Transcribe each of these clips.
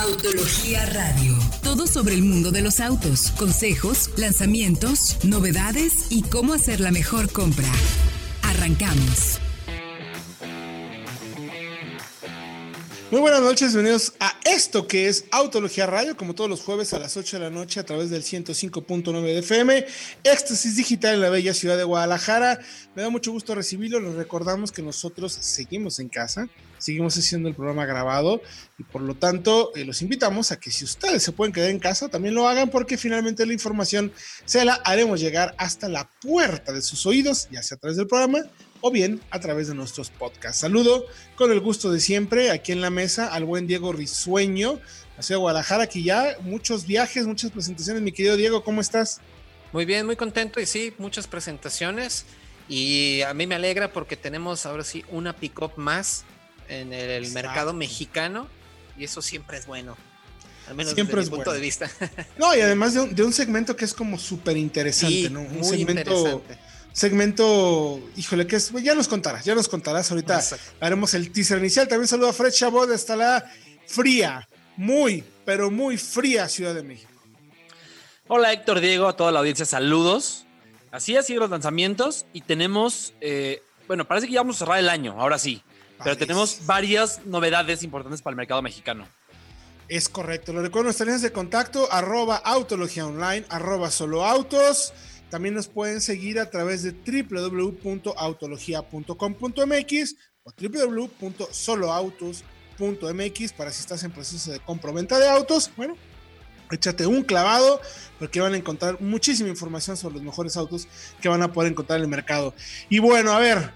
Autología Radio. Todo sobre el mundo de los autos, consejos, lanzamientos, novedades y cómo hacer la mejor compra. Arrancamos. Muy buenas noches, bienvenidos a esto que es Autología Radio, como todos los jueves a las 8 de la noche a través del 105.9 de FM, Éxtasis Digital en la bella ciudad de Guadalajara. Me da mucho gusto recibirlo, les recordamos que nosotros seguimos en casa, seguimos haciendo el programa grabado y por lo tanto eh, los invitamos a que si ustedes se pueden quedar en casa, también lo hagan porque finalmente la información se la haremos llegar hasta la puerta de sus oídos, ya sea a través del programa o bien a través de nuestros podcasts. Saludo con el gusto de siempre aquí en la mesa al buen Diego Risueño, hacia Guadalajara, aquí ya muchos viajes, muchas presentaciones. Mi querido Diego, ¿cómo estás? Muy bien, muy contento y sí, muchas presentaciones. Y a mí me alegra porque tenemos ahora sí una pick-up más en el mercado mexicano y eso siempre es bueno. Al menos siempre desde mi punto de vista. No, y además de un, de un segmento que es como súper interesante, ¿no? Un segmento interesante segmento, híjole, que es, ya nos contarás, ya nos contarás. Ahorita haremos el teaser inicial. También saludo a Fred Chabot hasta la fría, muy, pero muy fría Ciudad de México. Hola Héctor Diego, a toda la audiencia, saludos. Así ha sido los lanzamientos y tenemos, eh, bueno, parece que ya vamos a cerrar el año, ahora sí, pero tenemos varias novedades importantes para el mercado mexicano. Es correcto, lo recuerdo nuestras líneas de contacto, arroba autología online, arroba solo autos. También nos pueden seguir a través de www.autologia.com.mx o www.soloautos.mx para si estás en proceso de compra-venta de autos. Bueno, échate un clavado porque van a encontrar muchísima información sobre los mejores autos que van a poder encontrar en el mercado. Y bueno, a ver,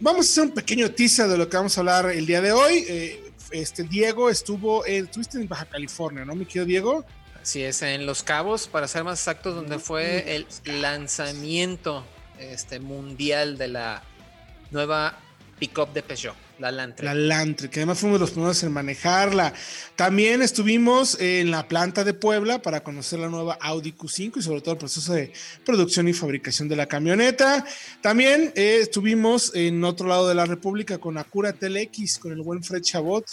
vamos a hacer un pequeño teaser de lo que vamos a hablar el día de hoy. Eh, este Diego estuvo, estuviste en Baja California, ¿no, mi querido Diego? Así es, en Los Cabos, para ser más exactos, donde fue el lanzamiento este, mundial de la nueva pickup de Peugeot, la Lantre. La Lantre, que además fuimos los primeros en manejarla. También estuvimos en la planta de Puebla para conocer la nueva Audi Q5 y sobre todo el proceso de producción y fabricación de la camioneta. También eh, estuvimos en otro lado de la República con Acura TLX, con el buen Fred Chabot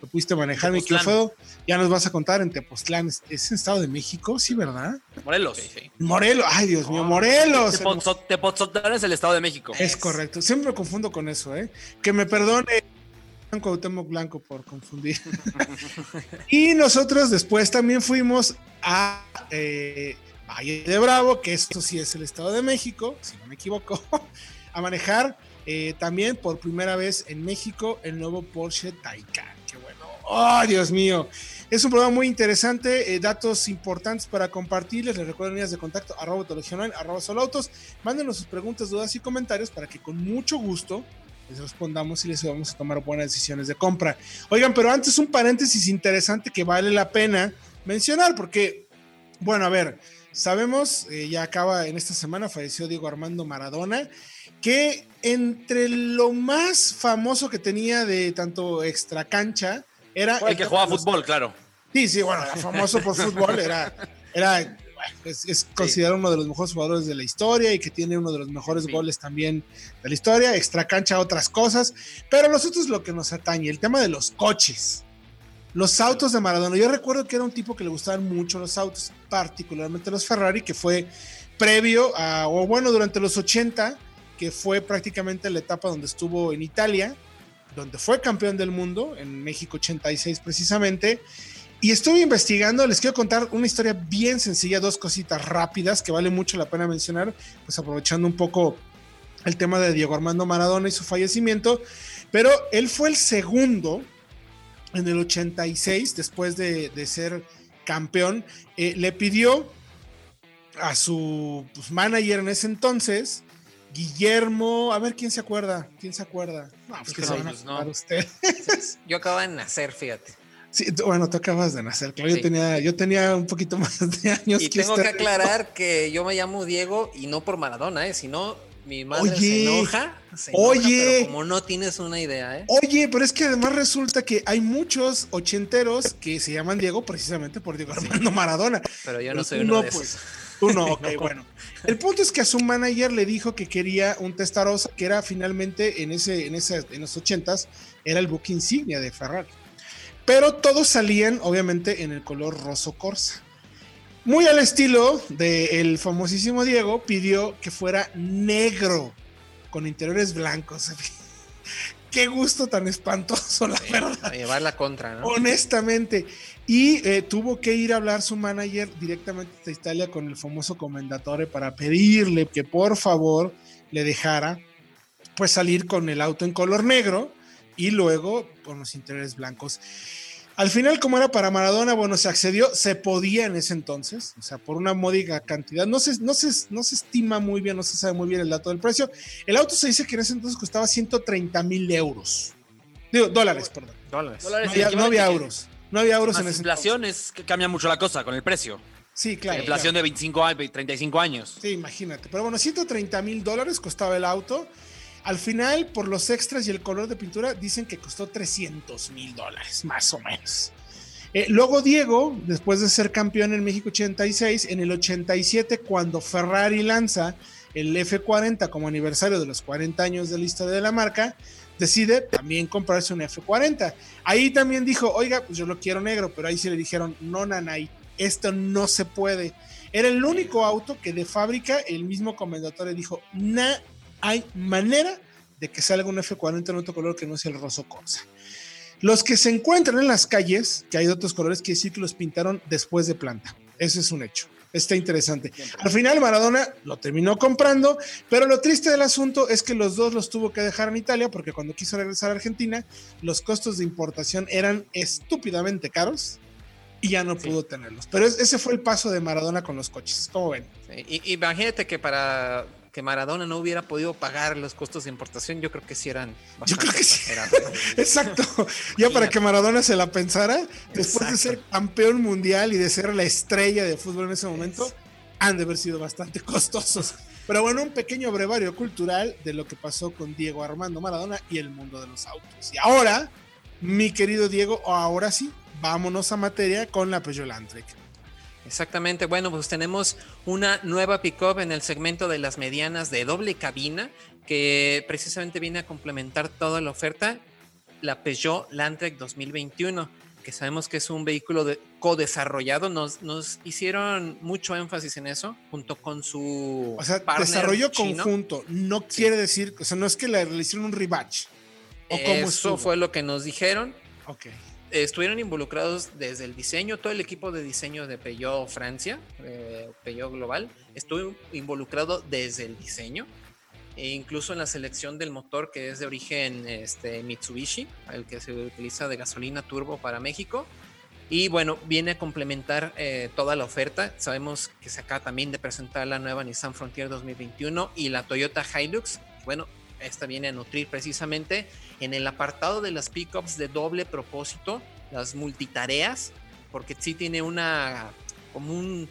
lo pudiste manejar, mi fue Ya nos vas a contar en Tepoztlán. ¿Es en Estado de México? Sí, ¿verdad? Morelos. Morelos. Ay, Dios mío, Morelos. Tepoztlán es el Estado de México. Es correcto. Siempre me confundo con eso, ¿eh? Que me perdone Cuauhtémoc Blanco por confundir. y nosotros después también fuimos a eh, Valle de Bravo, que esto sí es el Estado de México, si no me equivoco, a manejar eh, también por primera vez en México el nuevo Porsche Taycan. ¡Oh, Dios mío! Es un programa muy interesante, eh, datos importantes para compartirles. Les recuerdo líneas de contacto, arroba online, arroba solautos. Mándenos sus preguntas, dudas y comentarios para que con mucho gusto les respondamos y les vamos a tomar buenas decisiones de compra. Oigan, pero antes un paréntesis interesante que vale la pena mencionar, porque, bueno, a ver, sabemos, eh, ya acaba en esta semana, falleció Diego Armando Maradona, que entre lo más famoso que tenía de tanto extra cancha, era el que jugaba fútbol, claro. Sí, sí, bueno, era famoso por fútbol, era, era es, considerado uno de los mejores jugadores de la historia y que tiene uno de los mejores goles también de la historia, extra cancha otras cosas, pero nosotros lo que nos atañe, el tema de los coches, los autos de Maradona. Yo recuerdo que era un tipo que le gustaban mucho los autos, particularmente los Ferrari, que fue previo a, o bueno, durante los 80, que fue prácticamente la etapa donde estuvo en Italia, donde fue campeón del mundo, en México 86 precisamente. Y estuve investigando, les quiero contar una historia bien sencilla, dos cositas rápidas que vale mucho la pena mencionar, pues aprovechando un poco el tema de Diego Armando Maradona y su fallecimiento, pero él fue el segundo en el 86, después de, ser campeón, eh, le pidió a su pues, manager en ese entonces, Guillermo, a ver quién se acuerda, quién se acuerda. No, pues que se van a pues. Yo acabo de nacer, fíjate. Sí, bueno, tú acabas de nacer, claro. Yo, tenía, yo tenía un poquito más de años. Y tengo que aclarar que yo me llamo Diego y no por Maradona, ¿eh? sino mi madre se enoja. oye, como no tienes una idea, ¿eh? Oye, pero es que además resulta que hay muchos ochenteros que se llaman Diego precisamente por Diego Armando Maradona. Pero yo no soy uno de pues, Tú no, ok, bueno. El punto es que a su manager le dijo que quería un Testarossa, que era finalmente en ese, en ese, en los ochentas, era el buque insignia de Ferrari. pero todos salían obviamente en el color roso corsa. Muy al estilo del famosísimo Diego, pidió que fuera negro con interiores blancos. Qué gusto tan espantoso, la verdad. A llevar la contra, ¿no? Honestamente. Y eh, tuvo que ir a hablar su manager directamente de Italia con el famoso comendatore para pedirle que por favor le dejara pues salir con el auto en color negro y luego con los interiores blancos. Al final, como era para Maradona, bueno, se accedió, se podía en ese entonces, o sea, por una módica cantidad. No se, no, se, no se estima muy bien, no se sabe muy bien el dato del precio. El auto se dice que en ese entonces costaba 130 mil euros. Digo, dólares, perdón. Dólares. No había, no había euros. No había euros en ese inflación es que cambia mucho la cosa con el precio. Sí, claro. La inflación claro. de 25 años, 35 años. Sí, imagínate. Pero bueno, 130 mil dólares costaba el auto. Al final, por los extras y el color de pintura, dicen que costó 300 mil dólares, más o menos. Eh, luego Diego, después de ser campeón en México 86, en el 87, cuando Ferrari lanza el F40 como aniversario de los 40 años de la historia de la marca, decide también comprarse un F40. Ahí también dijo, oiga, pues yo lo quiero negro, pero ahí sí le dijeron, no, Nanay, esto no se puede. Era el único auto que de fábrica el mismo comendador le dijo, no hay manera de que salga un F40 en otro color que no sea el roso corsa. Los que se encuentran en las calles, que hay de otros colores, quiere decir que los pintaron después de planta. Eso es un hecho. Está interesante. Al final Maradona lo terminó comprando, pero lo triste del asunto es que los dos los tuvo que dejar en Italia porque cuando quiso regresar a Argentina, los costos de importación eran estúpidamente caros y ya no sí. pudo tenerlos. Pero ese fue el paso de Maradona con los coches. ¿Cómo ven? Sí, y, imagínate que para que Maradona no hubiera podido pagar los costos de importación, yo creo que sí eran Yo creo que sí. Exacto. Ya para que Maradona se la pensara, después Exacto. de ser campeón mundial y de ser la estrella de fútbol en ese momento, es. han de haber sido bastante costosos. Pero bueno, un pequeño brevario cultural de lo que pasó con Diego Armando Maradona y el mundo de los autos. Y ahora, mi querido Diego, ahora sí, vámonos a materia con la Peugeot Landtrek. Exactamente, bueno, pues tenemos una nueva pickup en el segmento de las medianas de doble cabina que precisamente viene a complementar toda la oferta, la Peugeot Landtrek 2021, que sabemos que es un vehículo de, co-desarrollado, nos, nos, hicieron mucho énfasis en eso, junto con su... O sea, desarrollo chino. conjunto, no quiere sí. decir, o sea, no es que le, hicieron un rebatch. ¿o Eso estuvo? fue lo que nos dijeron. Ok estuvieron involucrados desde el diseño, todo el equipo de diseño de Peugeot Francia, eh, Peugeot Global, estuvo involucrado desde el diseño, e incluso en la selección del motor que es de origen este, Mitsubishi, el que se utiliza de gasolina turbo para México. Y bueno, viene a complementar eh, toda la oferta. Sabemos que se acaba también de presentar la nueva Nissan Frontier 2021 y la Toyota Hilux. Bueno, esta viene a nutrir precisamente en el apartado de las pickups de doble propósito, las multitareas, porque sí tiene una como un,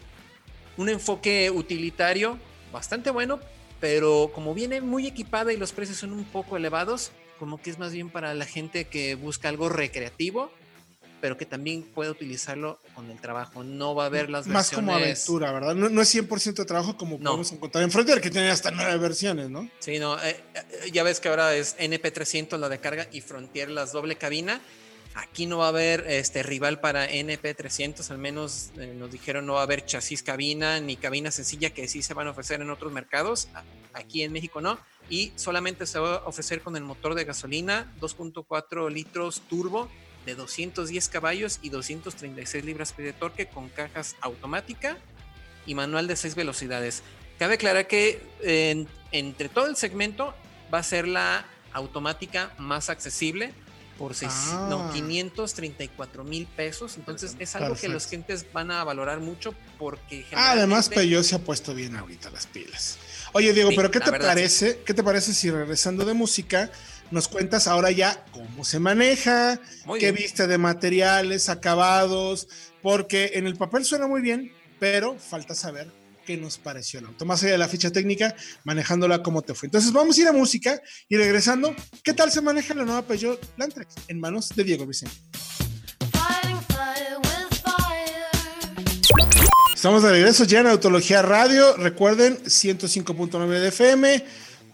un enfoque utilitario bastante bueno, pero como viene muy equipada y los precios son un poco elevados, como que es más bien para la gente que busca algo recreativo, pero que también puede utilizarlo con el trabajo. No va a haber las Más versiones... como aventura, ¿verdad? No, no es 100% de trabajo como no. podemos encontrar en Frontier, que tiene hasta nueve versiones, ¿no? Sí, no. Eh, ya ves que ahora es NP300 la de carga y Frontier las doble cabina. Aquí no va a haber este rival para NP300, al menos eh, nos dijeron no va a haber chasis cabina ni cabina sencilla que sí se van a ofrecer en otros mercados. Aquí en México no. Y solamente se va a ofrecer con el motor de gasolina 2.4 litros turbo de 210 caballos y 236 libras de torque con cajas automática y manual de 6 velocidades. Cabe aclarar que en, entre todo el segmento va a ser la automática más accesible por seis, ah. no, 534 mil pesos. Entonces es algo Perfecto. que los clientes van a valorar mucho porque ah, Además, Peugeot se ha puesto bien ahorita las pilas. Oye, Diego, sí, pero ¿qué te verdad, parece? Sí. ¿Qué te parece si regresando de música nos cuentas ahora ya cómo se maneja, muy qué bien. viste de materiales, acabados, porque en el papel suena muy bien, pero falta saber qué nos pareció el auto. Más allá de la ficha técnica, manejándola cómo te fue. Entonces vamos a ir a música y regresando, ¿qué tal se maneja la nueva Peugeot Landtrek en manos de Diego Vicente? Estamos de regreso ya en Autología Radio. Recuerden, 105.9 de FM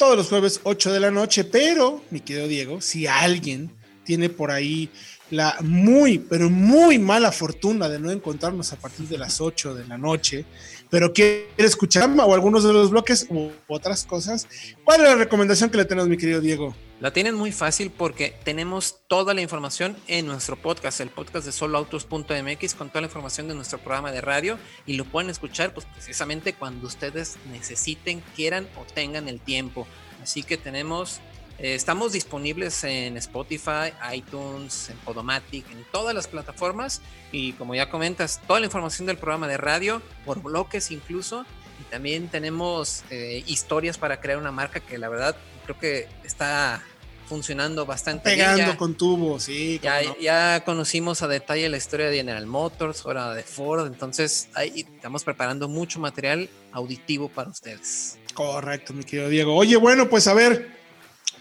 todos los jueves 8 de la noche, pero mi querido Diego, si alguien tiene por ahí la muy, pero muy mala fortuna de no encontrarnos a partir de las 8 de la noche, pero quiere escuchar o algunos de los bloques u otras cosas, ¿cuál es la recomendación que le tenemos, mi querido Diego? La tienen muy fácil porque tenemos toda la información en nuestro podcast, el podcast de soloautos.mx, con toda la información de nuestro programa de radio y lo pueden escuchar pues precisamente cuando ustedes necesiten, quieran o tengan el tiempo. Así que tenemos eh, estamos disponibles en Spotify, iTunes, en Podomatic, en todas las plataformas. Y como ya comentas, toda la información del programa de radio, por bloques incluso. Y también tenemos eh, historias para crear una marca que la verdad creo que está funcionando bastante Pegando bien. Pegando con tubos, sí. Ya, ya, conocimos a detalle la historia de General Motors, ahora de Ford, entonces ahí estamos preparando mucho material auditivo para ustedes. Correcto, mi querido Diego. Oye, bueno, pues a ver,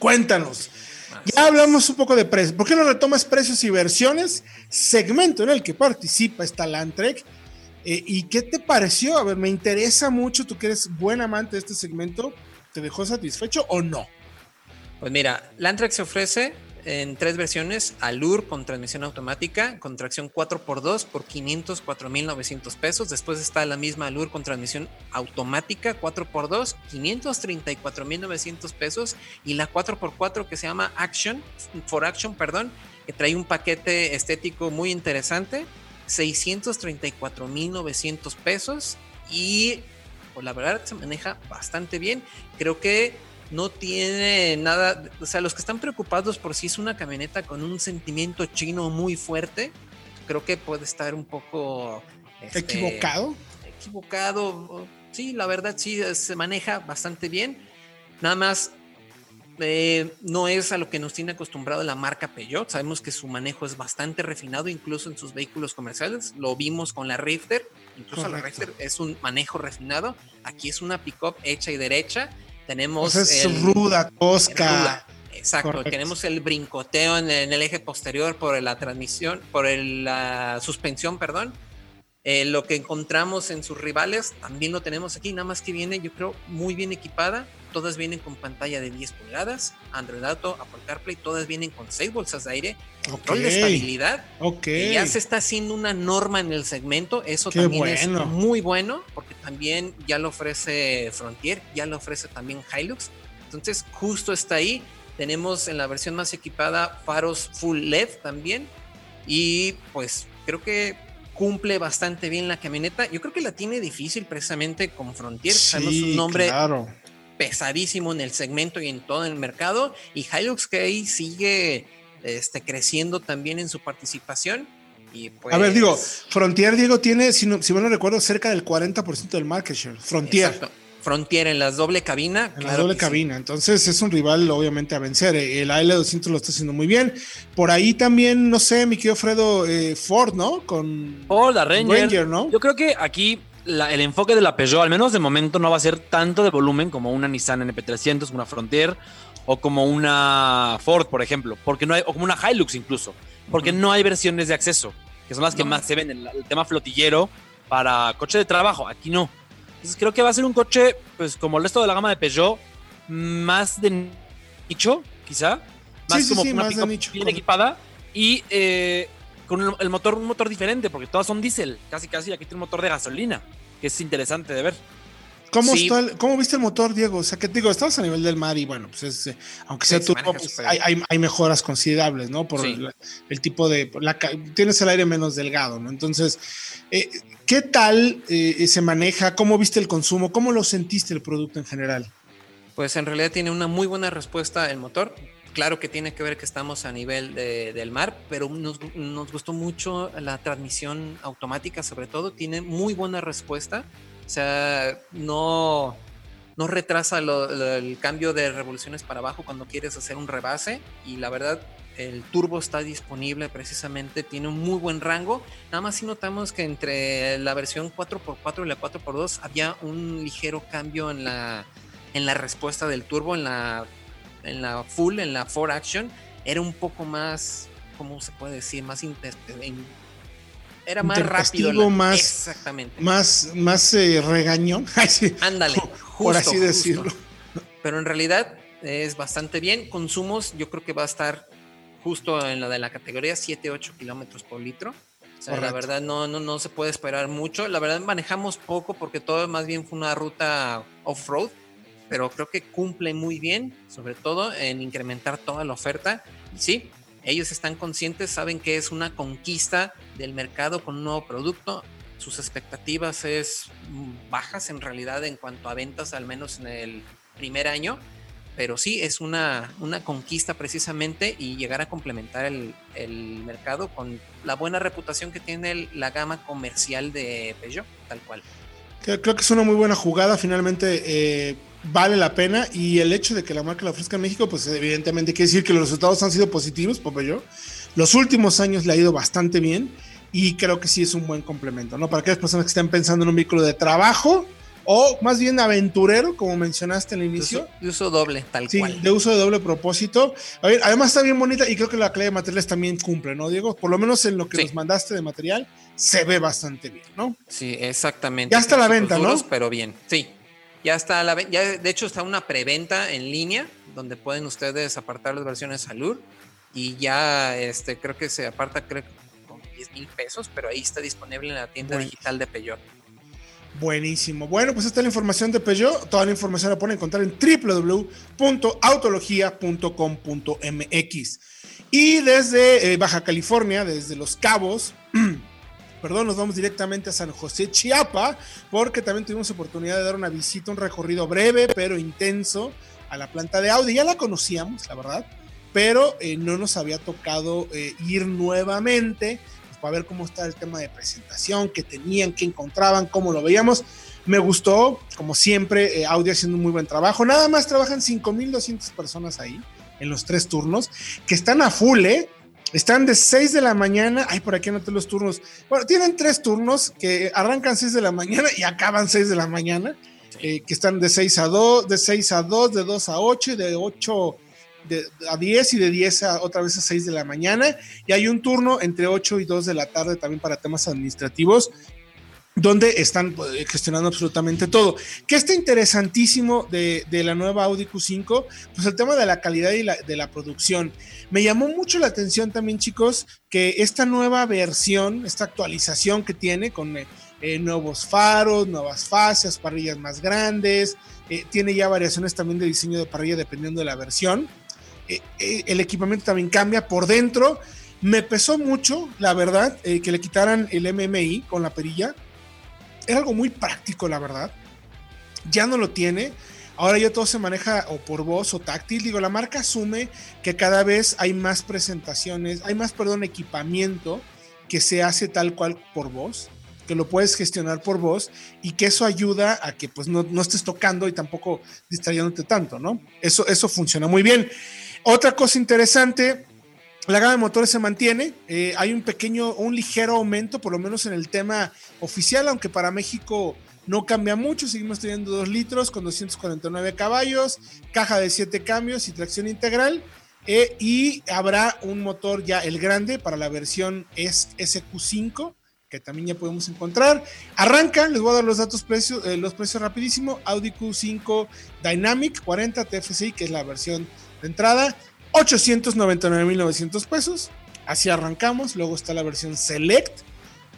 Cuéntanos. Ya hablamos un poco de precios. ¿Por qué no retomas precios y versiones? Segmento en el que participa esta Landtrek. Eh, ¿Y qué te pareció? A ver, me interesa mucho. Tú que eres buen amante de este segmento. ¿Te dejó satisfecho o no? Pues mira, Landtrek se ofrece en tres versiones, Allure con transmisión automática, con tracción 4x2 por 504.900 pesos. Después está la misma Allure con transmisión automática 4x2, 534.900 pesos. Y la 4x4 que se llama Action, for Action, perdón, que trae un paquete estético muy interesante, 634.900 pesos. Y pues la verdad se maneja bastante bien. Creo que no tiene nada, o sea, los que están preocupados por si es una camioneta con un sentimiento chino muy fuerte, creo que puede estar un poco... Este, ¿Equivocado? Equivocado, sí, la verdad sí, se maneja bastante bien, nada más eh, no es a lo que nos tiene acostumbrado la marca Peugeot. Sabemos que su manejo es bastante refinado, incluso en sus vehículos comerciales. Lo vimos con la Rifter. Incluso la Rifter es un manejo refinado. Aquí es una pickup hecha y derecha. Tenemos. es ruda, tosca. Exacto, tenemos el brincoteo en, el eje posterior por la transmisión, por la suspensión, perdón. Eh, lo que encontramos en sus rivales también lo tenemos aquí, nada más que viene, yo creo, muy bien equipada todas vienen con pantalla de 10 pulgadas, Android Auto, Apple CarPlay, todas vienen con 6 bolsas de aire, control de estabilidad. Ok. ya se está haciendo una norma en el segmento, eso también es muy bueno, porque también ya lo ofrece Frontier, ya lo ofrece también Hilux. Entonces, justo está ahí. Tenemos en la versión más equipada faros full LED también. Y pues creo que cumple bastante bien la camioneta. Yo creo que la tiene difícil precisamente con Frontier. Sabemos un nombre claro pesadísimo en el segmento y en todo el mercado. Y Hilux que ahí sigue este, creciendo también en su participación. Y A ver, digo, pues Frontier, Diego, tiene, si, no, si mal no recuerdo, cerca del 40% del market share. Frontier. Exacto. Frontier en la doble cabina. En la doble cabina. Entonces es un rival, obviamente, a vencer. El AL200 lo está haciendo muy bien. Por ahí también, no sé, mi querido Fredo, eh, Ford, ¿no? Con Ford, la Ranger. ¿no? Yo creo que aquí el enfoque de la Peugeot, al menos de momento, no va a ser tanto de volumen como una Nissan NP300, una Frontier o como una Ford, por ejemplo, porque no hay, o como una Hilux incluso, porque no hay versiones de acceso, que son las que más se ven, el, el, tema flotillero para coche de trabajo, aquí no. Entonces creo que va a ser un coche, pues como el resto de la gama de Peugeot, más de nicho, quizá, más como una bien equipada y eh, con el motor, un motor diferente, porque todas son diésel, casi casi aquí tiene un motor de gasolina, que es interesante de ver. ¿Cómo, ¿Cómo, viste el motor, Diego? O sea, que digo, estamos a nivel del mar y bueno, pues es, eh, aunque sea tú, pues, hay, hay, mejoras considerables, ¿no? Por el, tipo de. La, tienes el aire menos delgado, ¿no? Entonces, eh, ¿qué tal eh, se maneja? ¿Cómo viste el consumo? ¿Cómo lo sentiste el producto en general? Pues en realidad tiene una muy buena respuesta el motor. Claro que tiene que ver que estamos a nivel del mar, pero nos, gustó mucho la transmisión automática, sobre todo. Tiene muy buena respuesta. O sea, no, no retrasa el cambio de revoluciones para abajo cuando quieres hacer un rebase. Y la verdad, el turbo está disponible precisamente, tiene un muy buen rango. Nada más si notamos que entre la versión 4x4 y la 4x2 había un ligero cambio en la, en la respuesta del turbo, en la en la full, en la for action, era un poco más, ¿cómo se puede decir? Más era más rápido. más, exactamente. Más, más eh, regañón. Ándale, por así decirlo. Pero en realidad es bastante bien. Consumos, yo creo que va a estar justo en lo de la categoría 7-8 kilómetros por litro. O sea, la verdad no, no, no se puede esperar mucho. La verdad manejamos poco porque todo más bien fue una ruta off-road, pero creo que cumple muy bien, sobre todo en incrementar toda la oferta. Y sí, ellos están conscientes, saben que es una conquista del mercado con un nuevo producto. Sus expectativas es bajas en realidad en cuanto a ventas, al menos en el primer año pero sí es una, una conquista precisamente y llegar a complementar el, el, mercado con la buena reputación que tiene la gama comercial de Peugeot, tal cual. Creo, que es una muy buena jugada, finalmente eh, vale la pena y el hecho de que la marca la ofrezca en México, pues evidentemente quiere decir que los resultados han sido positivos Peugeot. Los últimos años le ha ido bastante bien y creo que sí es un buen complemento, ¿no? Para aquellas personas que estén pensando en un vehículo de trabajo, o más bien aventurero, como mencionaste al inicio. De uso, doble, tal cual. Sí, de uso de doble propósito. A ver, además está bien bonita y creo que la clave de materiales también cumple, ¿no, Diego? Por lo menos en lo que nos mandaste de material, se ve bastante bien, ¿no? Sí, exactamente. Ya está la venta, ¿no? Pero bien, sí. Ya está la ya de hecho está una preventa en línea donde pueden ustedes apartar las versiones Salud y ya este creo que se aparta creo con 10 mil pesos, pero ahí está disponible en la tienda digital de Peugeot. Buenísimo. Bueno, pues esta es la información de Peugeot. Toda la información la pueden encontrar en www.autologia.com.mx. Y desde eh, Baja California, desde Los Cabos, perdón, nos vamos directamente a San José, Chiapa, porque también tuvimos oportunidad de dar una visita, un recorrido breve pero intenso a la planta de Audi. Ya la conocíamos, la verdad, pero eh, no nos había tocado eh, ir nuevamente para ver cómo está el tema de presentación, qué tenían, qué encontraban, cómo lo veíamos. Me gustó, como siempre, eh, Audi haciendo un muy buen trabajo. Nada más trabajan 5.200 personas ahí, en los tres turnos, que están a full, ¿eh? Están de 6 de la mañana, ay, por aquí anoté los turnos. Bueno, tienen tres turnos que arrancan 6 de la mañana y acaban 6 de la mañana, eh, que están de 6 a 2, de 6 a 2, de 2 a 8 y de 8 de, a 10 y de 10 a otra vez a 6 de la mañana. Y hay un turno entre 8 y 2 de la tarde también para temas administrativos donde están pues, gestionando absolutamente todo. Que está interesantísimo de, de, la nueva Audi Q5? Pues el tema de la calidad y la, de la producción. Me llamó mucho la atención también, chicos, que esta nueva versión, esta actualización que tiene con eh, nuevos faros, nuevas fases, parrillas más grandes, eh, tiene ya variaciones también de diseño de parrilla dependiendo de la versión. Eh, eh, el equipamiento también cambia por dentro. Me pesó mucho, la verdad, eh, que le quitaran el MMI con la perilla. Es algo muy práctico, la verdad. Ya no lo tiene. Ahora ya todo se maneja o por voz o táctil. Digo, la marca asume que cada vez hay más presentaciones, hay más, perdón, equipamiento que se hace tal cual por voz, que lo puedes gestionar por voz y que eso ayuda a que pues no, no estés tocando y tampoco distrayéndote tanto, ¿no? Eso, eso funciona muy bien. Otra cosa interesante, la gama de motores se mantiene. Eh, hay un pequeño, un ligero aumento, por lo menos en el tema oficial, aunque para México no cambia mucho. Seguimos teniendo 2 litros con 249 caballos, caja de 7 cambios y tracción integral. Eh, y habrá un motor ya el grande para la versión SQ5 que también ya podemos encontrar. Arranca, les voy a dar los datos precios, eh, los precios rapidísimo. Audi Q5 Dynamic 40 TFSI, que es la versión de entrada, 899.900 pesos. Así arrancamos. Luego está la versión Select,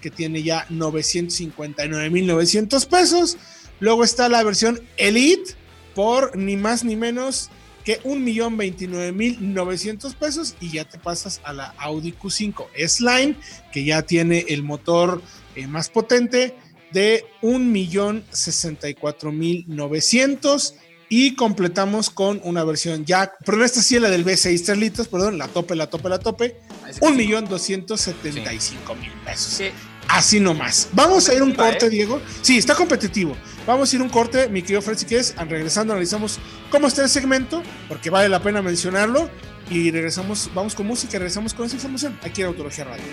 que tiene ya 959.900 pesos. Luego está la versión Elite, por ni más ni menos que 1.029.900 pesos. Y ya te pasas a la Audi Q5 S-Line, que ya tiene el motor eh, más potente de 1.064.900 y completamos con una versión ya, perdón, esta sí es la del B6 3 litros, perdón, la tope, la tope, la tope, un millón doscientos setenta y cinco mil pesos. Así nomás. Vamos a ir un corte, ¿eh? Diego. Sí, está competitivo. Vamos a ir un corte, mi querido Fred, si quieres. Regresando, analizamos cómo está el segmento, porque vale la pena mencionarlo. Y regresamos, vamos con música y regresamos con esa información aquí en Autología Radio.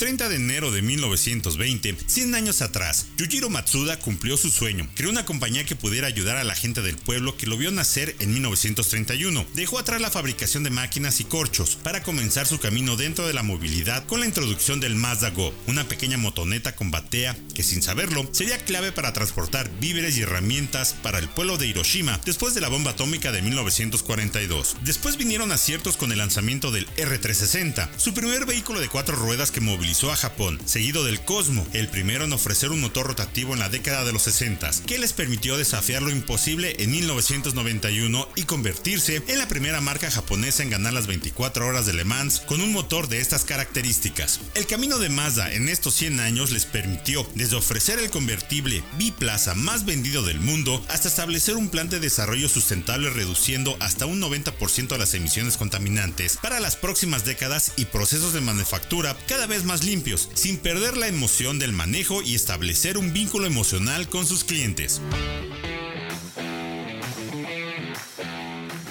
30 30 de enero de 1920, 100 años atrás, Yujiro Matsuda cumplió su sueño. Creó una compañía que pudiera ayudar a la gente del pueblo que lo vio nacer en 1931. Dejó atrás la fabricación de máquinas y corchos para comenzar su camino dentro de la movilidad con la introducción del Mazda Go, una pequeña motoneta con batea que sin saberlo sería clave para transportar víveres y herramientas para el pueblo de Hiroshima después de la bomba atómica de 1942. Después vinieron aciertos con el lanzamiento del R360, su primer vehículo de cuatro ruedas que movilizó a Japón, seguido del Cosmo, el primero en ofrecer un motor rotativo en la década de los 60, que les permitió desafiar lo imposible en 1991 y convertirse en la primera marca japonesa en ganar las 24 horas de Le Mans con un motor de estas características. El camino de Mazda en estos 100 años les permitió desde ofrecer el convertible biplaza más vendido del mundo hasta establecer un plan de desarrollo sustentable reduciendo hasta un 90% las emisiones contaminantes para las próximas décadas y procesos de manufactura cada vez más limpios, sin perder la emoción del manejo y establecer un vínculo emocional con sus clientes.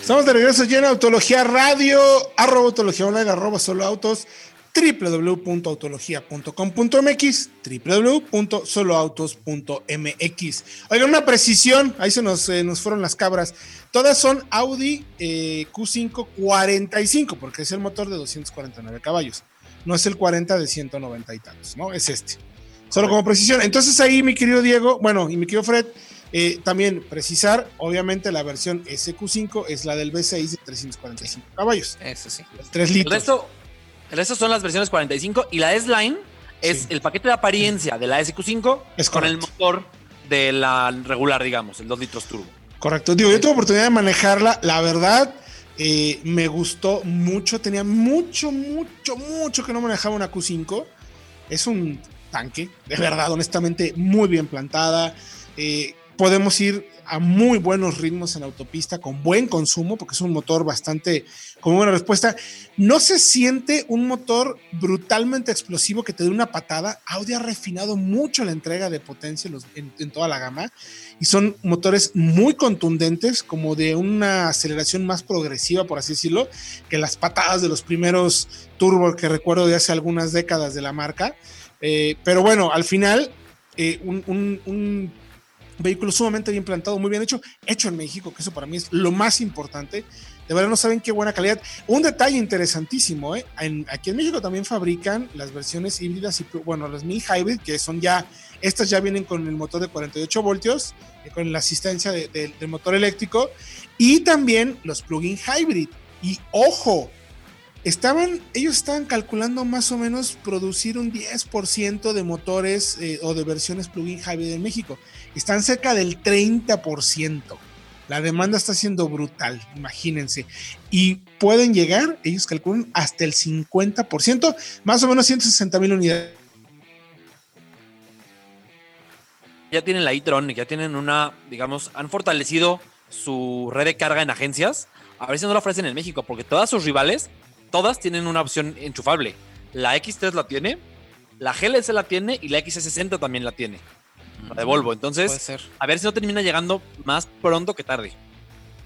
Estamos de regreso ya en Autología Radio, arroba Autología Online, arroba Solo Autos, www.autología.com.mx, www.soloautos.mx. Oigan, una precisión, ahí se nos, eh, nos fueron las cabras. Todas son Audi eh, Q5 45, porque es el motor de 249 caballos. No es el 40 de 190 y tantos, ¿no? Es este. Solo como precisión. Entonces ahí, mi querido Diego, bueno, y mi querido Fred, eh, también precisar, obviamente la versión SQ5 es la del V6 de 345 caballos. Eso sí. 3 litros. El resto, el resto son las versiones 45 y la S-Line es Sí. el paquete de apariencia de la SQ5 Es con el motor de la regular, digamos, el 2 litros turbo. Correcto. Digo, yo tuve oportunidad de manejarla. La verdad, eh, me gustó mucho. Tenía mucho, mucho, mucho que no manejaba una Q5. Es un tanque, de verdad, honestamente, muy bien plantada. Eh, podemos ir a muy buenos ritmos en autopista con buen consumo, porque es un motor bastante con buena respuesta. No se siente un motor brutalmente explosivo que te dé una patada. Audi ha refinado mucho la entrega de potencia en toda la gama y son motores muy contundentes, como de una aceleración más progresiva, por así decirlo, que las patadas de los primeros turbo que recuerdo de hace algunas décadas de la marca. Eh, pero bueno, al final, eh, un vehículo sumamente bien plantado, muy bien hecho, hecho en México, que eso para mí es lo más importante. De verdad no saben qué buena calidad. Un detalle interesantísimo, ¿eh? Aquí en México también fabrican las versiones híbridas y, bueno, las mil hybrid, que son ya, estas ya vienen con el motor de 48 voltios, eh, con la asistencia de- de- del motor eléctrico, y también los plug-in hybrid. Y ojo, estaban, ellos estaban calculando más o menos producir un 10% de motores eh, o de versiones plug-in hybrid en México. Están cerca del 30%. La demanda está siendo brutal, imagínense. Y pueden llegar, ellos calculan, hasta el 50%, más o menos 160 mil unidades. Ya tienen la e-tron, ya tienen una, digamos, han fortalecido su red de carga en agencias. A ver si no lo ofrecen en México, porque todas sus rivales, todas tienen una opción enchufable. La X3 la tiene, la GLS la tiene y la XC60 también la tiene. La de Volvo. Puede Entonces, ser. a ver si no termina llegando más pronto que tarde.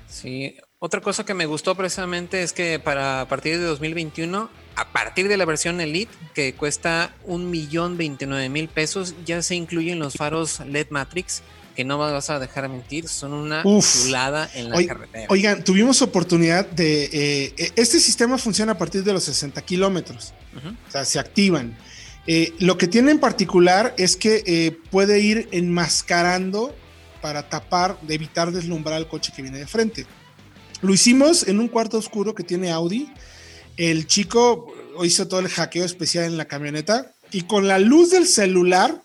Sí, otra cosa que me gustó precisamente es que para a partir de 2021, a partir de la versión Elite, que cuesta un millón veintinueve mil pesos, ya se incluyen los faros LED Matrix, que no vas a dejar mentir, son una Uf. chulada en la carretera. Oigan, tuvimos oportunidad de... eh, eh, este sistema funciona a partir de los 60 kilómetros. O sea, se activan. Eh, lo que tiene en particular es que eh, puede ir enmascarando para tapar, de evitar deslumbrar al coche que viene de frente. Lo hicimos en un cuarto oscuro que tiene Audi. El chico hizo todo el hackeo especial en la camioneta y con la luz del celular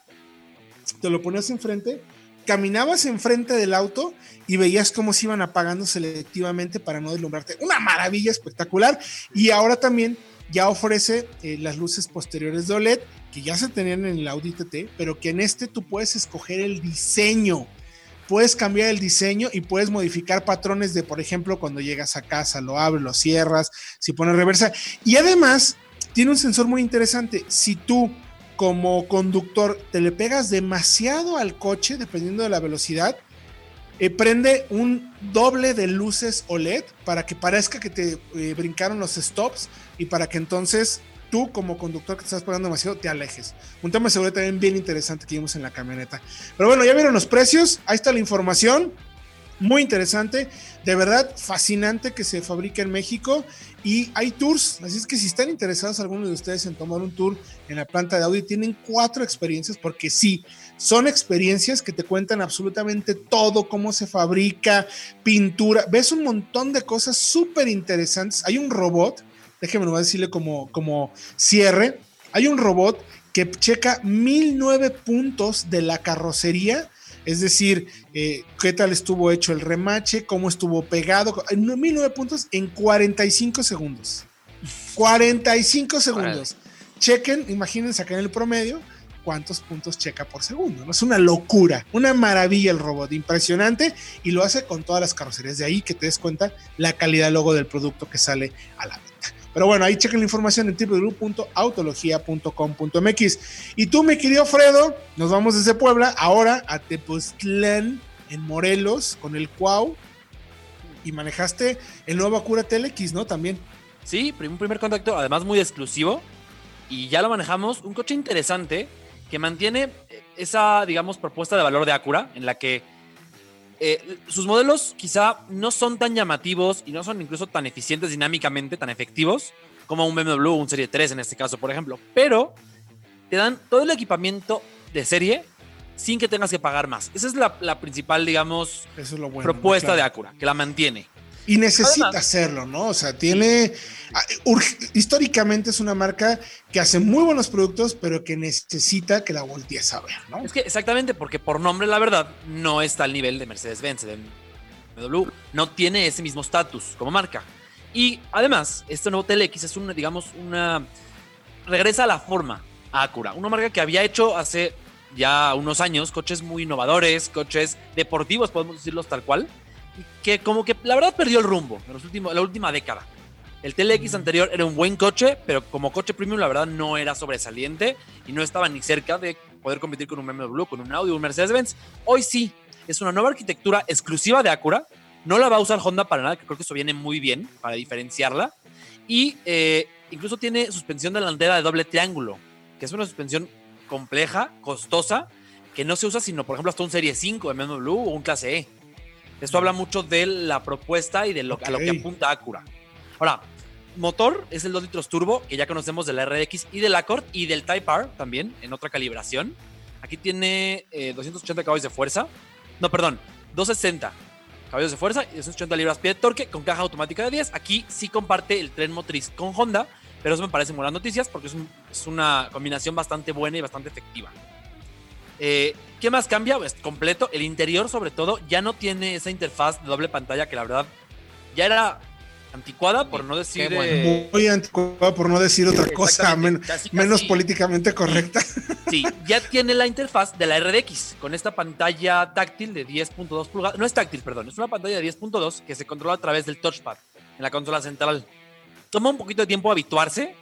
te lo ponías enfrente, caminabas enfrente del auto y veías cómo se iban apagando selectivamente para no deslumbrarte. Una maravilla espectacular. Y ahora también ya ofrece eh, las luces posteriores de OLED que ya se tenían en el Audi TT, pero que en este tú puedes escoger el diseño. Puedes cambiar el diseño y puedes modificar patrones de, por ejemplo, cuando llegas a casa, lo abres, lo cierras, si pones reversa. Y además, tiene un sensor muy interesante. Si tú, como conductor, te le pegas demasiado al coche, dependiendo de la velocidad, eh, prende un doble de luces OLED para que parezca que te eh, brincaron los stops y para que entonces tú como conductor que te estás pagando demasiado, te alejes. Un tema de seguridad también bien interesante que vimos en la camioneta. Pero bueno, ya vieron los precios, ahí está la información. Muy interesante, de verdad fascinante que se fabrique en México. Y hay tours, así es que si están interesados algunos de ustedes en tomar un tour en la planta de Audi, tienen cuatro experiencias porque sí, son experiencias que te cuentan absolutamente todo, cómo se fabrica, pintura, ves un montón de cosas súper interesantes. Hay un robot, déjeme nomás decirle como, como cierre, hay un robot que checa mil nueve puntos de la carrocería es decir, eh, qué tal estuvo hecho el remache, cómo estuvo pegado. 1009 puntos en 45 segundos. 45 segundos. Chequen, imagínense acá en el promedio cuántos puntos checa por segundo. ¿no? Es una locura, una maravilla el robot, impresionante y lo hace con todas las carrocerías. De ahí que te des cuenta la calidad luego del producto que sale a la venta. Pero bueno, ahí chequen la información en www.autologia.com.mx. Y tú, mi querido Fredo, nos vamos desde Puebla ahora a Tepoztlán, en Morelos, con el Cuau. Y manejaste el nuevo Acura TLX, ¿no? También. Sí, un primer contacto, además muy exclusivo. Y ya lo manejamos. Un coche interesante que mantiene esa, digamos, propuesta de valor de Acura, en la que eh, sus modelos quizá no son tan llamativos y no son incluso tan eficientes dinámicamente, tan efectivos como un BMW, un Serie 3 en este caso, por ejemplo. Pero te dan todo el equipamiento de serie sin que tengas que pagar más. Esa es la, principal, digamos, propuesta de Acura, que la mantiene. Y necesita hacerlo, ¿no? O sea, tiene. Ah, históricamente es una marca que hace muy buenos productos, pero que necesita que la voltees a ver, ¿no? Es que exactamente, porque por nombre, la verdad, no está al nivel de Mercedes-Benz, de BMW. No tiene ese mismo estatus como marca. Y además, este nuevo TLX es una, digamos, una. Regresa a la forma a Acura. Una marca que había hecho hace ya unos años coches muy innovadores, coches deportivos, podemos decirlos tal cual que como que la verdad perdió el rumbo en los últimos, la última década. El TLX anterior era un buen coche, pero como coche premium la verdad no era sobresaliente y no estaba ni cerca de poder competir con un BMW, con un Audi, un Mercedes-Benz. Hoy sí, es una nueva arquitectura exclusiva de Acura. No la va a usar Honda para nada, que creo que eso viene muy bien para diferenciarla. Y eh, incluso tiene suspensión delantera de doble triángulo, que es una suspensión compleja, costosa, que no se usa sino, por ejemplo, hasta un Serie 5 de BMW o un Clase E. Esto habla mucho de la propuesta y de lo, a lo que apunta Acura. Ahora, motor es el 2 litros turbo, que ya conocemos de la RX y del Accord y del Type R también, en otra calibración. Aquí tiene 280 eh, caballos de fuerza. No, perdón, 260 caballos de fuerza y 280 libras pie de torque con caja automática de 10. Aquí sí comparte el tren motriz con Honda, pero eso me parece buenas noticias porque es, es una combinación bastante buena y bastante efectiva. Eh, ¿Qué más cambia? Pues completo. El interior, sobre todo, ya no tiene esa interfaz de doble pantalla que la verdad ya era anticuada, por no decir. Eh, Muy anticuada, por no decir otra cosa, menos políticamente correcta. Sí, ya tiene la interfaz de la RDX con esta pantalla táctil de 10.2 pulgadas. No es táctil, perdón, es una pantalla de 10.2 que se controla a través del touchpad en la consola central. Toma un poquito de tiempo habituarse,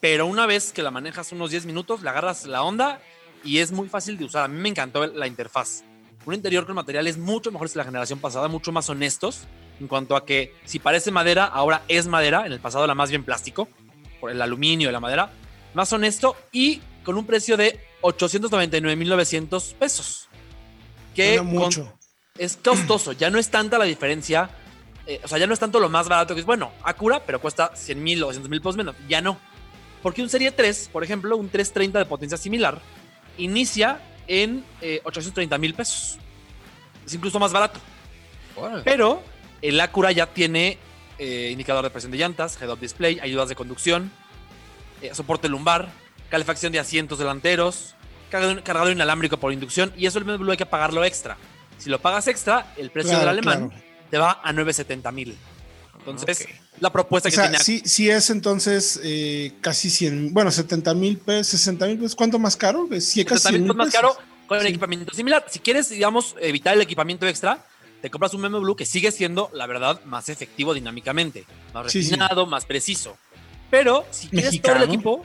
pero una vez que la manejas unos 10 minutos, le agarras la onda y es muy fácil de usar. A mí me encantó la interfaz. Un interior con materiales mucho mejores que la generación pasada, mucho más honestos en cuanto a que si parece madera, ahora es madera. En el pasado era más bien plástico, por el aluminio y la madera. Más honesto y con un precio de 899.900 pesos. Que mucho. es costoso, ya no es tanta la diferencia. Eh, o sea, ya no es tanto lo más barato que es, bueno, Acura, pero cuesta 100 mil o 200 mil pesos menos. Ya no. Porque un Serie 3, por ejemplo, un 330 de potencia similar, inicia en 830 eh, mil pesos. Es incluso más barato. Pero el Acura ya tiene eh, indicador de presión de llantas, head-up display, ayudas de conducción, eh, soporte lumbar, calefacción de asientos delanteros, cargador, inalámbrico por inducción y eso el BMW hay que pagarlo extra. Si lo pagas extra, el precio del alemán te va a 970 mil. Entonces, la propuesta que tiene. Sí, sí es entonces eh, casi 100, bueno, 70 mil pesos, 60 mil pesos. ¿Cuánto más caro? Sí, casi 70 mil más caro con el equipamiento similar. Si quieres, digamos, evitar el equipamiento extra, te compras un BMW que sigue siendo, la verdad, más efectivo dinámicamente, más refinado, más preciso. Pero si quieres todo el equipo,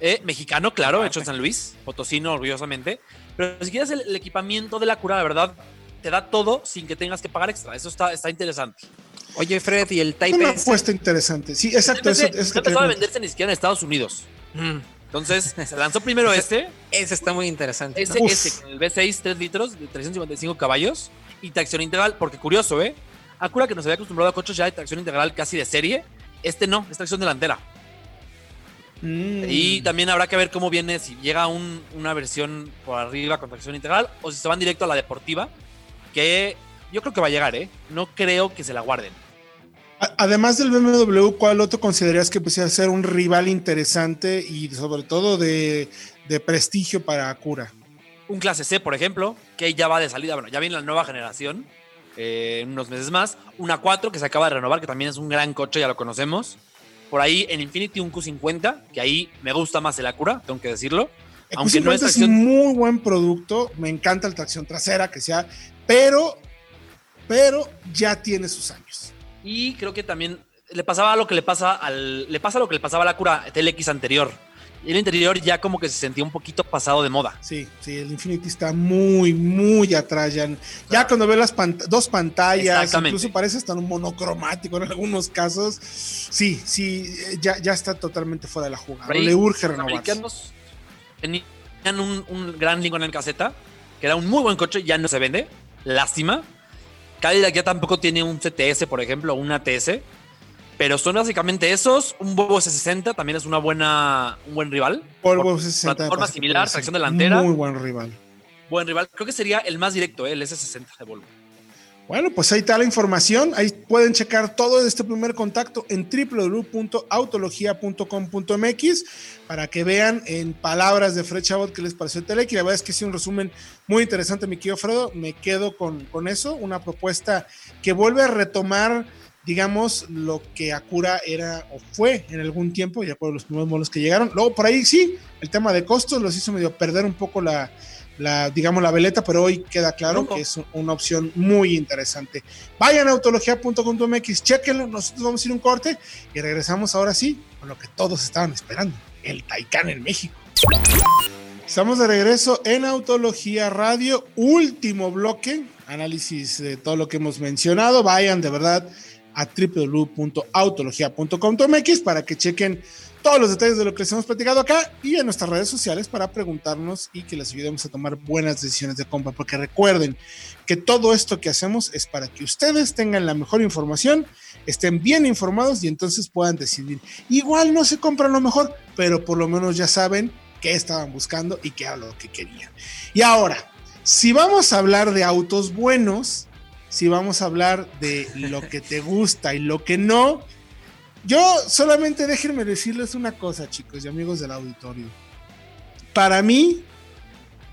eh, mexicano, claro, hecho en San Luis, potosino, orgullosamente. Pero si quieres el, equipamiento de la cura, la verdad, te da todo sin que tengas que pagar extra. Eso está, está interesante. Oye, Fred, ¿y el Type Una apuesta interesante. Sí, exacto. eso, no empezó a venderse ni siquiera en Estados Unidos. Mm. Entonces, se lanzó primero este. Ese está muy interesante. Ese, ese, con el V6, 3 litros, de 355 caballos y tracción integral, porque curioso, ¿eh? Acura que nos había acostumbrado a coches ya de tracción integral casi de serie, este no, es tracción delantera. Mm. Y también habrá que ver cómo viene, si llega un, una versión por arriba con tracción integral o si se van directo a la deportiva, que yo creo que va a llegar, ¿eh? No creo que se la guarden. Además del BMW, ¿cuál otro considerarías que pudiera ser un rival interesante y sobre todo de, de prestigio para Acura? Un clase C, por ejemplo, que ya va de salida, bueno, ya viene la nueva generación, eh, en unos meses más. Una 4 que se acaba de renovar, que también es un gran coche, ya lo conocemos. Por ahí en Infinity un Q50, que ahí me gusta más el Acura, tengo que decirlo. El Aunque Q50 no es, tracción... es muy buen producto, me encanta la tracción trasera, que sea, pero, pero ya tiene sus años. Y creo que también le pasaba lo que le pasa al, le pasa lo que le pasaba a la Acura TLX anterior. El interior ya como que se sentía un poquito pasado de moda. Sí, sí, el Infinity está muy, muy atrás. Ya, ya cuando ve las pant dos pantallas, incluso parece hasta un monocromático en algunos casos. Sí, sí, ya, ya está totalmente fuera de la jugada. Le urge renovarse. Tenían un, un gran Lincoln en caseta, que era un muy buen coche, ya no se vende. Lástima. Cadillac ya tampoco tiene un CTS, por ejemplo, o un ATS. Pero son básicamente esos. Un Volvo S60 también es una buena, un buen rival. Volvo S60. Plataforma similar, tracción delantera. Muy buen rival. Buen rival. Creo que sería el más directo, ¿eh? el S60 de Volvo. Bueno, pues ahí está la información. Ahí pueden checar todo este primer contacto en www.autologia.com.mx para que vean en palabras de Fred Chabot qué les pareció el Telec. Y la verdad es que sí, un resumen muy interesante, mi querido Fredo. Me quedo con, con eso. Una propuesta que vuelve a retomar digamos, lo que Acura era o fue en algún tiempo, ya por los primeros modelos que llegaron. Luego, por ahí sí, el tema de costos los hizo medio perder un poco la, la digamos, la veleta, pero hoy queda claro que es una opción muy interesante. Vayan a autología.com.mx, chequenlo, nosotros vamos a ir un corte y regresamos ahora sí con lo que todos estaban esperando, el Taycan en México. Estamos de regreso en Autología Radio, último bloque, análisis de todo lo que hemos mencionado. Vayan de verdad a www.autologia.com.mx para que chequen todos los detalles de lo que les hemos platicado acá y en nuestras redes sociales para preguntarnos y que les ayudemos a tomar buenas decisiones de compra. Porque recuerden que todo esto que hacemos es para que ustedes tengan la mejor información, estén bien informados y entonces puedan decidir. Igual no se compran lo mejor, pero por lo menos ya saben qué estaban buscando y qué era lo que querían. Y ahora, si vamos a hablar de autos buenos, si vamos a hablar de lo que te gusta y lo que no, yo solamente déjenme decirles una cosa, chicos y amigos del auditorio. Para mí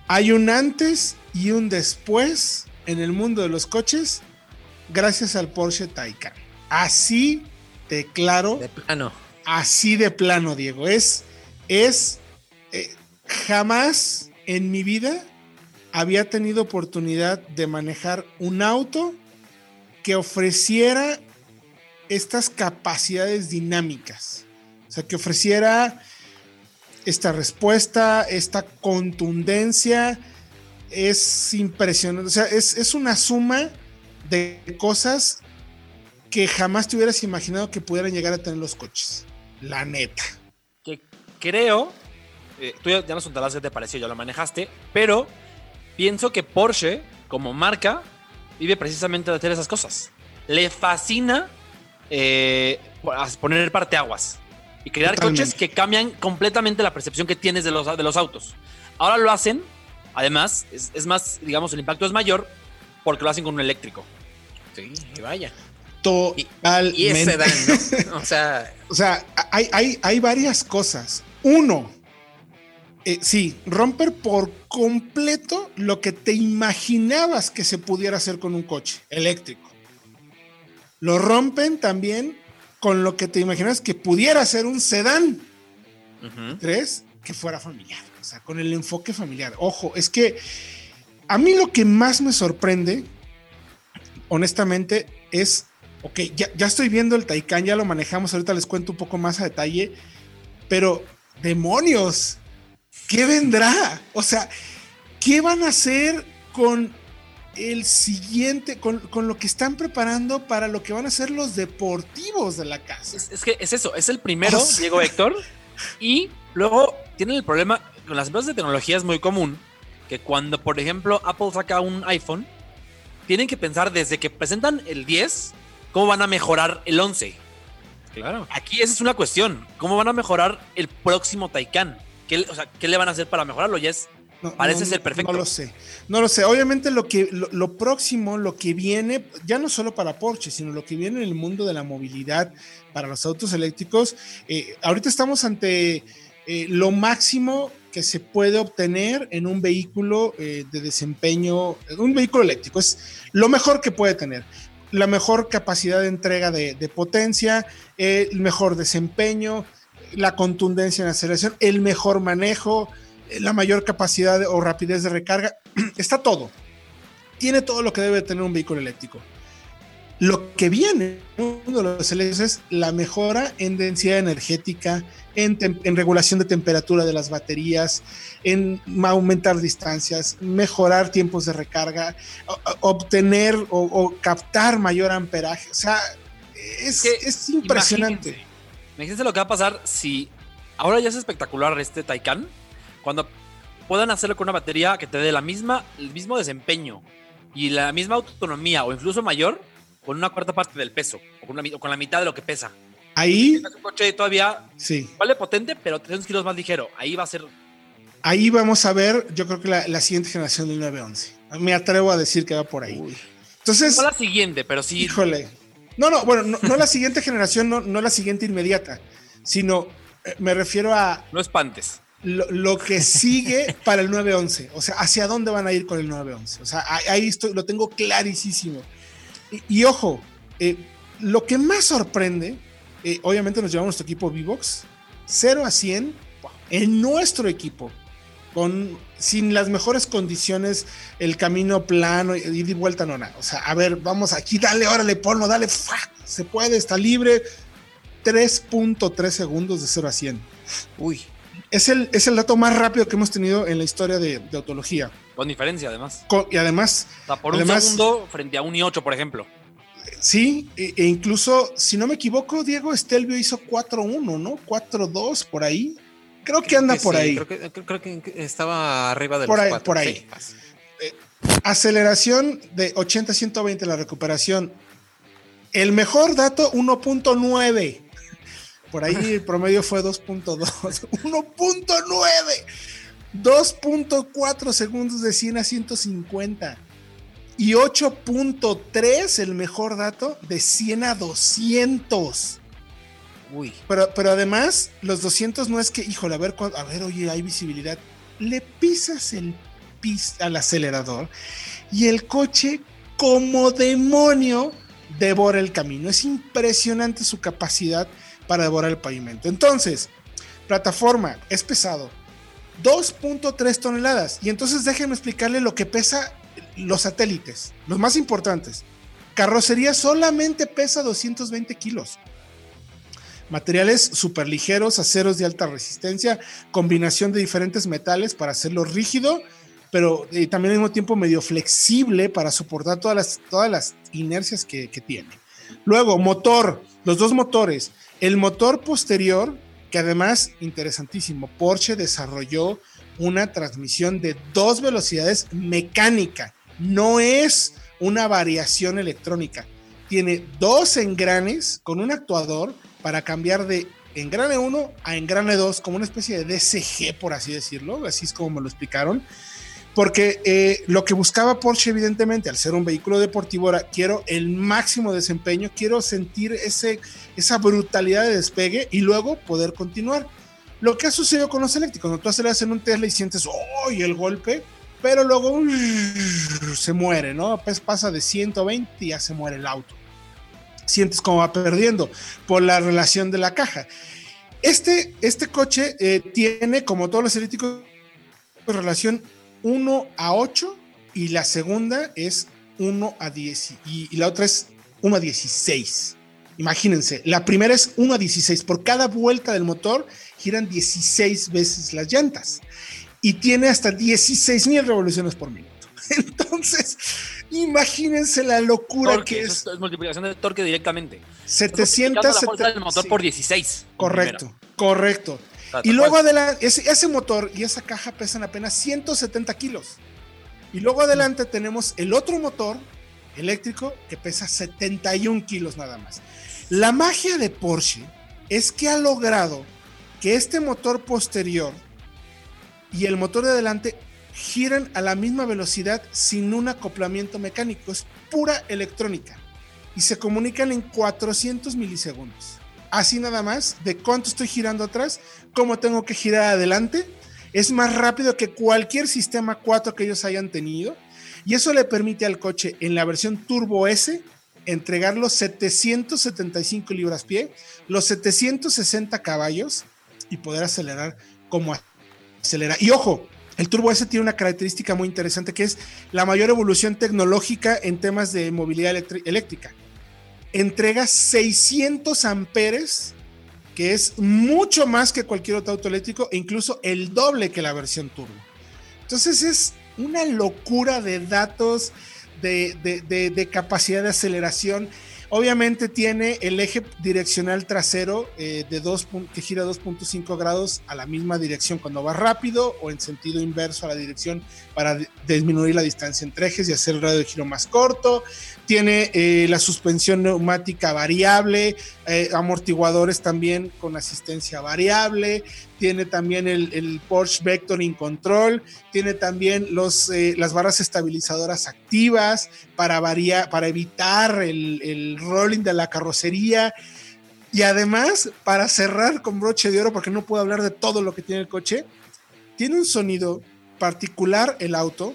hay un antes y un después en el mundo de los coches gracias al Porsche Taycan. Así de claro. De plano. Así de plano, Diego. Es, es, eh, jamás en mi vida había tenido oportunidad de manejar un auto que ofreciera estas capacidades dinámicas. O sea, que ofreciera esta respuesta, esta contundencia. Es impresionante. O sea, es, es una suma de cosas que jamás te hubieras imaginado que pudieran llegar a tener los coches. La neta. Que creo, eh, tú ya, nos contarás qué te pareció, ya lo manejaste, pero pienso que Porsche, como marca, vive precisamente de hacer esas cosas. Le fascina eh, poner parteaguas y crear Totalmente. coches que cambian completamente la percepción que tienes de los, de los autos. Ahora lo hacen, además, es, es, más, digamos, el impacto es mayor porque lo hacen con un eléctrico. Sí, que vaya. Totalmente. Y, y ese dan, ¿no? O sea, o sea hay, hay, hay varias cosas. Uno, eh, sí, romper por completo lo que te imaginabas que se pudiera hacer con un coche eléctrico. Lo rompen también con lo que te imaginas que pudiera ser un sedán. Uh -huh. Tres, que fuera familiar. O sea, con el enfoque familiar. Ojo, es que a mí lo que más me sorprende, honestamente, es, ok, ya, ya estoy viendo el Taycan, ya lo manejamos, ahorita les cuento un poco más a detalle, pero demonios, ¿qué vendrá? O sea, ¿qué van a hacer con el siguiente, con, con, lo que están preparando para lo que van a ser los deportivos de la casa? Es, es que es eso, es el primero, o sea, Diego Héctor, y Luego tienen el problema, con las empresas de tecnología es muy común que cuando, por ejemplo, Apple saca un iPhone, tienen que pensar desde que presentan el 10, cómo van a mejorar el 11. Claro. Aquí esa es una cuestión, ¿cómo van a mejorar el próximo Taycan? ¿Qué, o sea, ¿qué le van a hacer para mejorarlo? Ya es No, Parece no, ser perfecto. No lo sé. No lo sé. Obviamente lo que lo, lo próximo, lo que viene, ya no solo para Porsche, sino lo que viene en el mundo de la movilidad para los autos eléctricos. eh, ahorita estamos ante eh, lo máximo que se puede obtener en un vehículo eh, de desempeño, un vehículo eléctrico. Es lo mejor que puede tener. La mejor capacidad de entrega de, de potencia, el mejor desempeño, la contundencia en aceleración, el mejor manejo, la mayor capacidad de- o rapidez de recarga, está todo. Tiene todo lo que debe tener un vehículo eléctrico. Lo que viene, uno de los eléctricos es la mejora en densidad energética, en, regulación de temperatura de las baterías, en aumentar distancias, mejorar tiempos de recarga, obtener o, o captar mayor amperaje. O sea, es, que es impresionante. Imagínense, imagínense lo que va a pasar si ahora ya es espectacular este Taycan, cuando puedan hacerlo con una batería que te dé la misma, el mismo desempeño y la misma autonomía o incluso mayor con una cuarta parte del peso o con, una mi- o con la mitad de lo que pesa. Ahí, Es un coche todavía sí. vale potente, pero 300 kilos más ligero. Ahí va a ser Ahí vamos a ver, yo creo que la, la siguiente generación del 911. Me atrevo a decir que va por ahí. Entonces, no la siguiente, pero sí. híjole. No, no, bueno, no, no la siguiente generación, no, no la siguiente inmediata, sino eh, me refiero a No espantes. Lo, lo que sigue para el 911. O sea, hacia dónde van a ir con el 911. O sea, ahí, estoy, lo tengo clarísimo. Y, y ojo, eh, lo que más sorprende, eh, obviamente nos llevamos nuestro equipo Vivox, 0 a 100 en nuestro equipo, con, sin las mejores condiciones, el camino plano, ida y vuelta, no, nada. O sea, a ver, vamos aquí, dale, órale, ponlo, dale, ¡fua! se puede, está libre. 3.3 segundos de 0 a 100. Uy. Es el, es el dato más rápido que hemos tenido en la historia de, de autología. Con diferencia, además. Co- y además, O sea, por Además- un segundo frente a un i8, por ejemplo. sí, e, e incluso, si no me equivoco, Diego Estelvio hizo 4-1, ¿no? 4-2 por ahí. Creo que anda que por sí, ahí. Creo que, creo- creo que estaba arriba de Por los ahí, cuatro, por ahí. sí. Aceleración de 80 a 120 la recuperación. El mejor dato, 1.9. Por ahí el promedio fue 2.2. 1.9. 2.4 segundos de 100 a 150. Y 8.3 el mejor dato de 100 a 200. Uy. Pero, pero además, los 200 no es que, híjole, a ver, a ver, oye, hay visibilidad. Le pisas el pis al acelerador y el coche, como demonio, devora el camino. Es impresionante su capacidad para devorar el pavimento. Entonces, plataforma, es pesado. 2.3 toneladas. Y entonces déjenme explicarle lo que pesa los satélites, los más importantes. Carrocería solamente pesa 220 kilos materiales súper ligeros, aceros de alta resistencia, combinación de diferentes metales para hacerlo rígido, pero también al mismo tiempo medio flexible para soportar todas las, todas las inercias que tiene. Luego, motor, los dos motores. El motor posterior, que además, interesantísimo, Porsche desarrolló una transmisión de dos velocidades mecánica, no es una variación electrónica. Tiene dos engranes con un actuador para cambiar de engrane 1 a engrane 2, como una especie de DCG, por así decirlo, así es como me lo explicaron. Porque eh, lo que buscaba Porsche, evidentemente, al ser un vehículo deportivo, era quiero el máximo desempeño, quiero sentir ese, esa brutalidad de despegue y luego poder continuar. Lo que ha sucedido con los eléctricos, cuando tú aceleras en un Tesla y sientes, ¡oh! el golpe, pero luego se muere, ¿no? Pues pasa de 120 y ya se muere el auto sientes como va perdiendo por la relación de la caja. Este, este coche eh, tiene, como todos los eléctricos, relación 1 a 8 y la segunda es 1 a 10 y, y la otra es 1 a 16. Imagínense, la primera es 1 a 16. Por cada vuelta del motor giran 16 veces las llantas y tiene hasta 16 mil revoluciones por minuto. Entonces, imagínense la locura Torque, que es. es, multiplicación de torque directamente. 700 la fuerza del motor sí. por 16. en Correcto, correcto. y luego adelante, ese, ese, motor y esa caja pesan apenas 170 kilos. Y luego adelante tenemos el otro motor eléctrico que pesa 71 kilos nada más. La magia de Porsche es que ha logrado que este motor posterior y el motor de adelante giran a la misma velocidad sin un acoplamiento mecánico. Es pura electrónica y se comunican en 400 milisegundos. Así nada más, de cuánto estoy girando atrás, cómo tengo que girar adelante. Es más rápido que cualquier sistema 4 que ellos hayan tenido. Y eso le permite al coche en la versión Turbo S entregar los 775 libras pie, los 760 caballos y poder acelerar como acelera. Y ojo, el Turbo S tiene una característica muy interesante que es la mayor evolución tecnológica en temas de movilidad eléctrica. Entrega 600 amperes, que es mucho más que cualquier otro auto eléctrico e incluso el doble que la versión Turbo. Entonces es una locura de datos, de, capacidad de aceleración. Obviamente tiene el eje direccional trasero eh, de dos, que gira 2.5 grados a la misma dirección cuando va rápido o en sentido inverso a la dirección para disminuir la distancia entre ejes y hacer el radio de giro más corto. Tiene eh, la suspensión neumática variable, eh, amortiguadores también con asistencia variable, tiene también el, Porsche Vectoring Control, tiene también los, eh, las barras estabilizadoras activas para, para evitar el, el rolling de la carrocería. Y además, para cerrar con broche de oro, porque no puedo hablar de todo lo que tiene el coche, tiene un sonido particular el auto,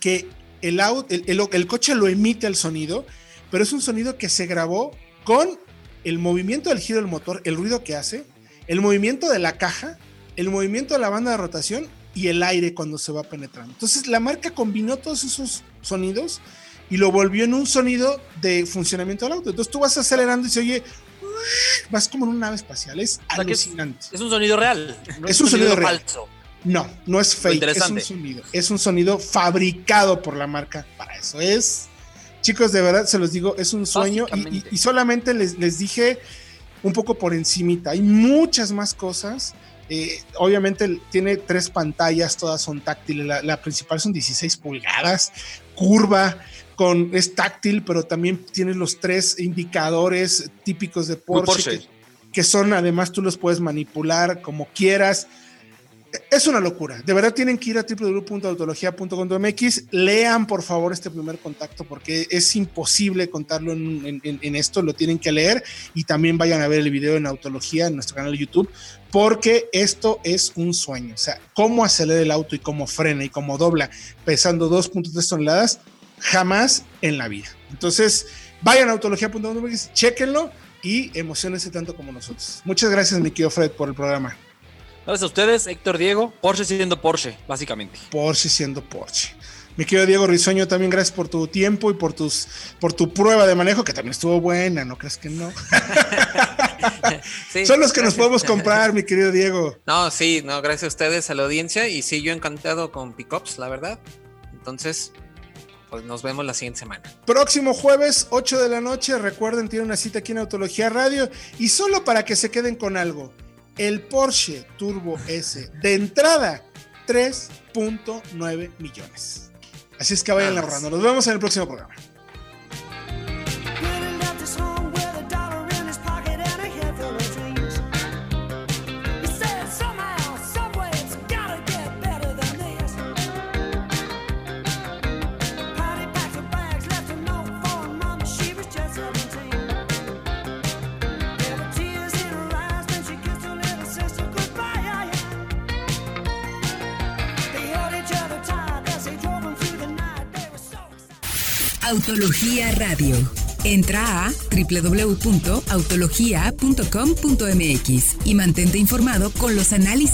que el, el, el, coche lo emite el sonido, pero es un sonido que se grabó con el movimiento del giro del motor, el ruido que hace, el movimiento de la caja, el movimiento de la banda de rotación y el aire cuando se va penetrando. Entonces la marca combinó todos esos sonidos y lo volvió en un sonido de funcionamiento del auto. Entonces tú vas acelerando y se oye, vas como en una nave espacial. Es alucinante. Es, un sonido real. es, un, sonido, real. falso. No, no es fake. Es un sonido. Es un sonido fabricado por la marca para eso. Es, chicos, de verdad se los digo, es un sueño y, solamente les, les dije un poco por encimita. Hay muchas más cosas. Eh, obviamente tiene tres pantallas, todas son táctiles. La, principal son 16 pulgadas, curva, con, es táctil, pero también tiene los tres indicadores típicos de Porsche, que, son además tú los puedes manipular como quieras es una locura. De verdad tienen que ir a www.autologia.com.mx. Lean, por favor, este primer contacto porque es imposible contarlo en, esto. Lo tienen que leer y también vayan a ver el video en Autología en nuestro canal de YouTube porque esto es un sueño. O sea, cómo acelera el auto y cómo frena y cómo dobla pesando 2.3 toneladas, jamás en la vida. Entonces, vayan a autología.com.mx, chequenlo y emocionense tanto como nosotros. Muchas gracias, mi querido Fred, por el programa. Gracias a ustedes, Héctor Diego. Porsche siendo Porsche, básicamente. Porsche siendo Porsche. Mi querido Diego Risueño, también gracias por tu tiempo y por tus por tu prueba de manejo, que también estuvo buena, ¿no crees que no? Son los que nos podemos comprar, mi querido Diego. No, sí, no, gracias a ustedes, a la audiencia, y sí, yo encantado con Pickups, la verdad. Entonces, pues nos vemos la siguiente semana. Próximo jueves, 8 de la noche, recuerden, tiene una cita aquí en Autología Radio, y solo para que se queden con algo el Porsche Turbo S de entrada 3.9 millones. Así es que vayan ahorrando. Nos vemos en el próximo programa. Autología Radio. Entra a www.autologia.com.mx y mantente informado con los análisis